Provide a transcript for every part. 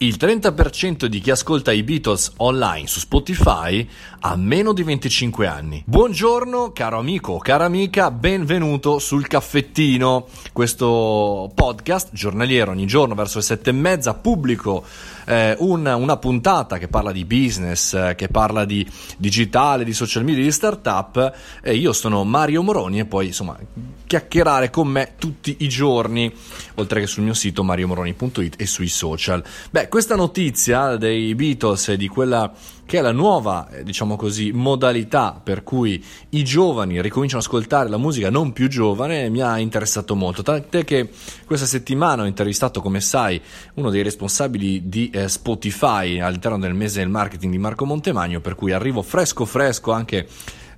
Il 30% di chi ascolta i Beatles online su Spotify ha meno di 25 anni. Buongiorno caro amico o cara amica, benvenuto sul caffettino, questo podcast giornaliero ogni giorno verso le sette e mezza pubblico eh, una, una, puntata che parla di business, eh, che parla di digitale, di social media, di startup e io sono Mario Moroni e poi insomma chiacchierare con me tutti i giorni oltre che sul mio sito mariomoroni.it e sui social. Beh, questa notizia dei Beatles e di quella che è la nuova, eh, diciamo così, modalità per cui i giovani ricominciano ad ascoltare la musica non più giovane mi ha interessato molto, tant'è che questa settimana ho intervistato, come sai, uno dei responsabili di eh, Spotify all'interno del mese del marketing di Marco Montemagno, per cui arrivo fresco fresco anche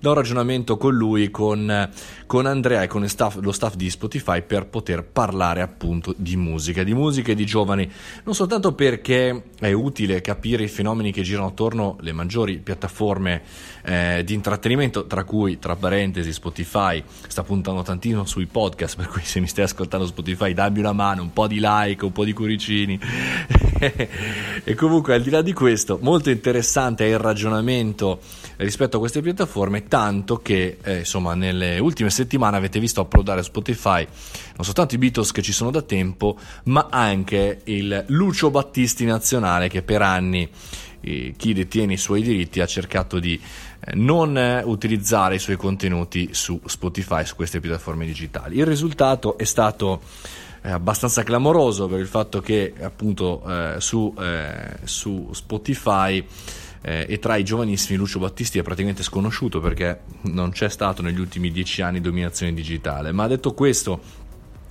da un ragionamento con lui, con, con Andrea e con staff, lo staff di Spotify per poter parlare appunto di musica, di musica e di giovani, non soltanto perché è utile capire i fenomeni che girano attorno alle maggiori piattaforme eh, di intrattenimento, tra cui, tra parentesi, Spotify. Sta puntando tantino sui podcast, per cui se mi stai ascoltando Spotify dammi una mano, un po' di like, un po' di cuoricini. e comunque al di là di questo, molto interessante è il ragionamento rispetto a queste piattaforme tanto che eh, insomma nelle ultime settimane avete visto uploadare Spotify non soltanto i Beatles che ci sono da tempo ma anche il Lucio Battisti nazionale che per anni eh, chi detiene i suoi diritti ha cercato di eh, non utilizzare i suoi contenuti su Spotify, su queste piattaforme digitali. Il risultato è stato eh, abbastanza clamoroso per il fatto che appunto eh, su, eh, su Spotify eh, e tra i giovanissimi Lucio Battisti è praticamente sconosciuto perché non c'è stato negli ultimi dieci anni dominazione digitale. Ma detto questo,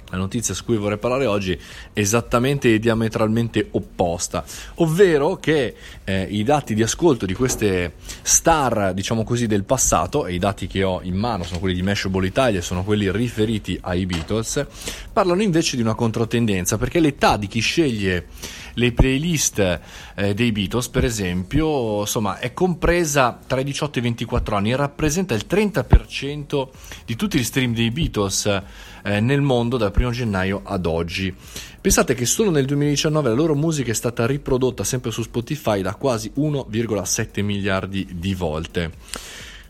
la notizia su cui vorrei parlare oggi è esattamente e diametralmente opposta, ovvero che eh, i dati di ascolto di queste star, diciamo così, del passato, e i dati che ho in mano sono quelli di Mashable Italia, sono quelli riferiti ai Beatles, parlano invece di una controtendenza, perché l'età di chi sceglie le playlist eh, dei Beatles, per esempio, insomma, è compresa tra i 18 e i 24 anni e rappresenta il 30% di tutti gli stream dei Beatles eh, nel mondo dal 1 gennaio ad oggi. Pensate che solo nel 2019 la loro musica è stata riprodotta sempre su Spotify da quasi 1,7 miliardi di volte.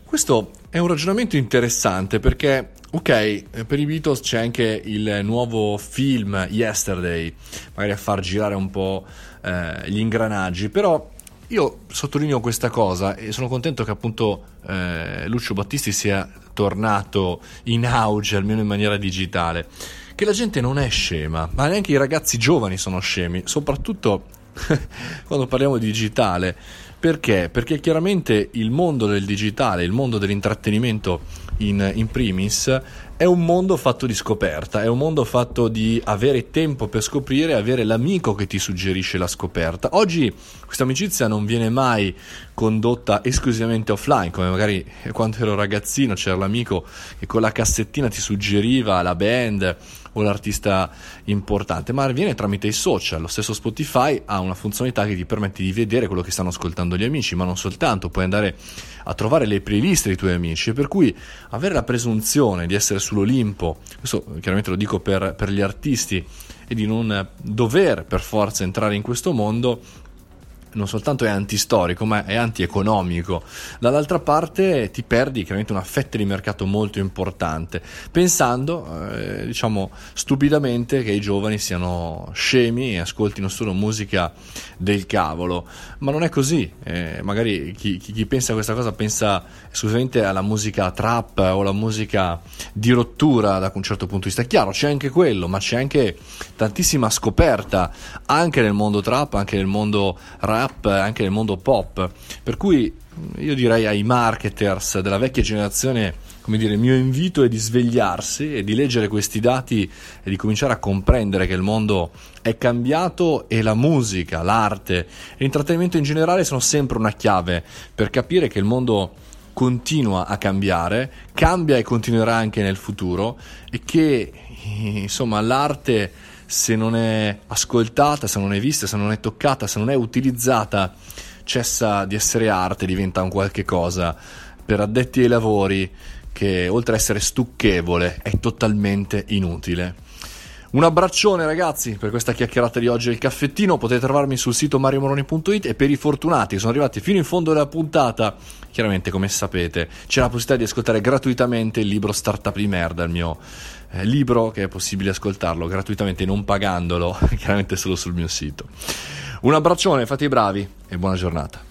Questo è un ragionamento interessante perché, ok, eh, per i Beatles c'è anche il nuovo film Yesterday, magari a far girare un po' eh, gli ingranaggi, però io sottolineo questa cosa e sono contento che appunto eh, Lucio Battisti sia tornato in auge, almeno in maniera digitale, che la gente non è scema, ma neanche i ragazzi giovani sono scemi, soprattutto quando parliamo di digitale. Perché? Perché chiaramente il mondo del digitale, il mondo dell'intrattenimento in, in, primis, è un mondo fatto di scoperta, è un mondo fatto di avere tempo per scoprire, avere l'amico che ti suggerisce la scoperta. Oggi questa amicizia non viene mai condotta esclusivamente offline, come magari quando ero ragazzino c'era l'amico che con la cassettina ti suggeriva la band o l'artista importante, ma avviene tramite i social. Lo stesso Spotify ha una funzionalità che ti permette di vedere quello che stanno ascoltando gli amici, ma non soltanto, puoi andare a trovare le playlist dei tuoi amici, per cui avere la presunzione di essere sull'Olimpo, questo chiaramente lo dico per, per gli artisti, e di non dover per forza entrare in questo mondo non soltanto è antistorico, ma è antieconomico. Dall'altra parte ti perdi chiaramente una fetta di mercato molto importante, pensando, eh, diciamo, stupidamente che i giovani siano scemi e ascoltino solo musica del cavolo, ma non è così. Eh, magari chi, chi, chi, pensa a questa cosa pensa esclusivamente alla musica trap o alla musica di rottura da un certo punto di vista. Chiaro, c'è anche quello, ma c'è anche tantissima scoperta anche nel mondo trap, anche nel mondo rap rap, anche nel mondo pop. Per cui io direi ai marketers della vecchia generazione, come dire, il mio invito è di svegliarsi e di leggere questi dati e di cominciare a comprendere che il mondo è cambiato e la musica, l'arte e l'intrattenimento in generale sono sempre una chiave per capire che il mondo continua a cambiare, cambia e continuerà anche nel futuro e che insomma l'arte se non è ascoltata, se non è vista, se non è toccata, se non è utilizzata, cessa di essere arte, diventa un qualche cosa per addetti ai lavori che oltre ad essere stucchevole è totalmente inutile. Un abbraccione ragazzi per questa chiacchierata di oggi e caffettino, potete trovarmi sul sito mariomoroni.it e per i fortunati che sono arrivati fino in fondo della puntata, chiaramente come sapete c'è la possibilità di ascoltare gratuitamente il libro Startup di merda, il mio eh, libro che è possibile ascoltarlo gratuitamente, non pagandolo, chiaramente solo sul mio sito. Un abbraccione, fate i bravi e buona giornata.